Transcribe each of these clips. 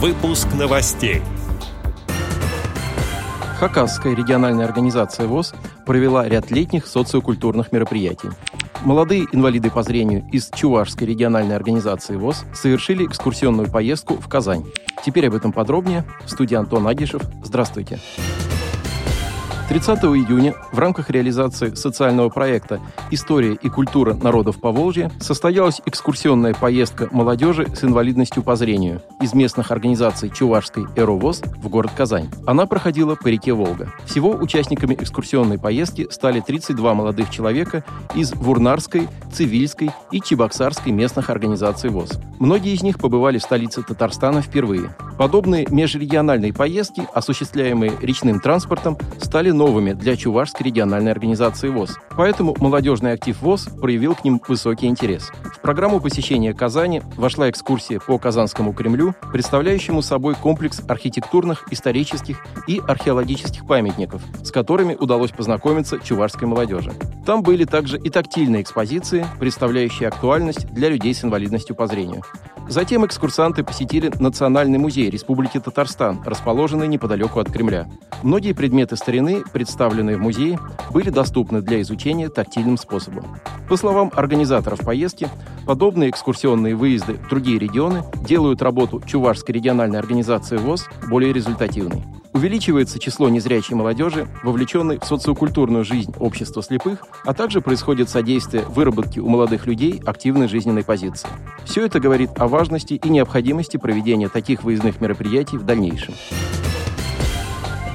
Выпуск новостей. Хакасская региональная организация ВОЗ провела ряд летних социокультурных мероприятий. Молодые инвалиды по зрению из Чувашской региональной организации ВОЗ совершили экскурсионную поездку в Казань. Теперь об этом подробнее. В студии Антон Агишев. Здравствуйте. Здравствуйте. 30 июня в рамках реализации социального проекта «История и культура народов Поволжья» состоялась экскурсионная поездка молодежи с инвалидностью по зрению из местных организаций Чувашской «Эровоз» в город Казань. Она проходила по реке Волга. Всего участниками экскурсионной поездки стали 32 молодых человека из Вурнарской, Цивильской и Чебоксарской местных организаций ВОЗ. Многие из них побывали в столице Татарстана впервые. Подобные межрегиональные поездки, осуществляемые речным транспортом, стали новыми для Чувашской региональной организации ВОЗ. Поэтому молодежный актив ВОЗ проявил к ним высокий интерес. В программу посещения Казани вошла экскурсия по Казанскому Кремлю, представляющему собой комплекс архитектурных, исторических и археологических памятников, с которыми удалось познакомиться чувашской молодежи. Там были также и тактильные экспозиции, представляющие актуальность для людей с инвалидностью по зрению. Затем экскурсанты посетили Национальный музей Республики Татарстан, расположенный неподалеку от Кремля. Многие предметы старины, представленные в музее, были доступны для изучения тактильным способом. По словам организаторов поездки, подобные экскурсионные выезды в другие регионы делают работу Чувашской региональной организации ВОЗ более результативной. Увеличивается число незрячей молодежи, вовлеченной в социокультурную жизнь общества слепых, а также происходит содействие выработке у молодых людей активной жизненной позиции. Все это говорит о важности и необходимости проведения таких выездных мероприятий в дальнейшем.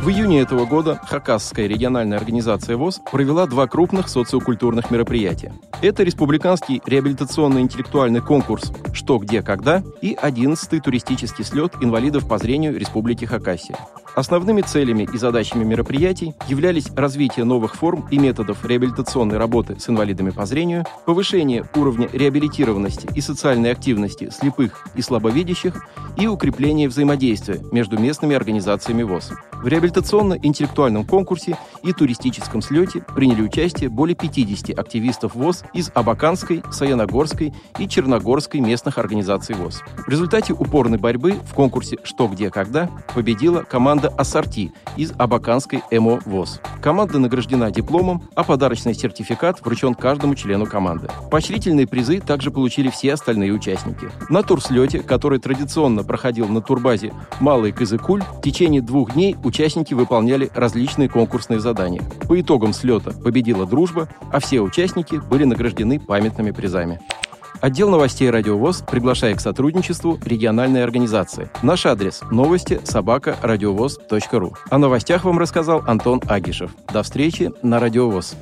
В июне этого года Хакасская региональная организация ВОЗ провела два крупных социокультурных мероприятия. Это республиканский реабилитационно-интеллектуальный конкурс «Что, где, когда» и 11-й туристический слет инвалидов по зрению Республики Хакасия. Основными целями и задачами мероприятий являлись развитие новых форм и методов реабилитационной работы с инвалидами по зрению, повышение уровня реабилитированности и социальной активности слепых и слабовидящих и укрепление взаимодействия между местными организациями ВОЗ. В реабилитационно-интеллектуальном конкурсе и туристическом слете приняли участие более 50 активистов ВОЗ из Абаканской, Саяногорской и Черногорской местных организаций ВОЗ. В результате упорной борьбы в конкурсе «Что, где, когда» победила команда «Ассорти» из Абаканской ЭМО ВОЗ. Команда награждена дипломом, а подарочный сертификат вручен каждому члену команды. Поощрительные призы также получили все остальные участники. На турслете, который традиционно проходил на турбазе «Малый Кызыкуль», в течение двух дней участники выполняли различные конкурсные задания. По итогам слета победила дружба, а все участники были награждены памятными призами. Отдел новостей «Радиовоз» приглашает к сотрудничеству региональной организации. Наш адрес – новости собака радиовоз.ру. О новостях вам рассказал Антон Агишев. До встречи на «Радиовоз».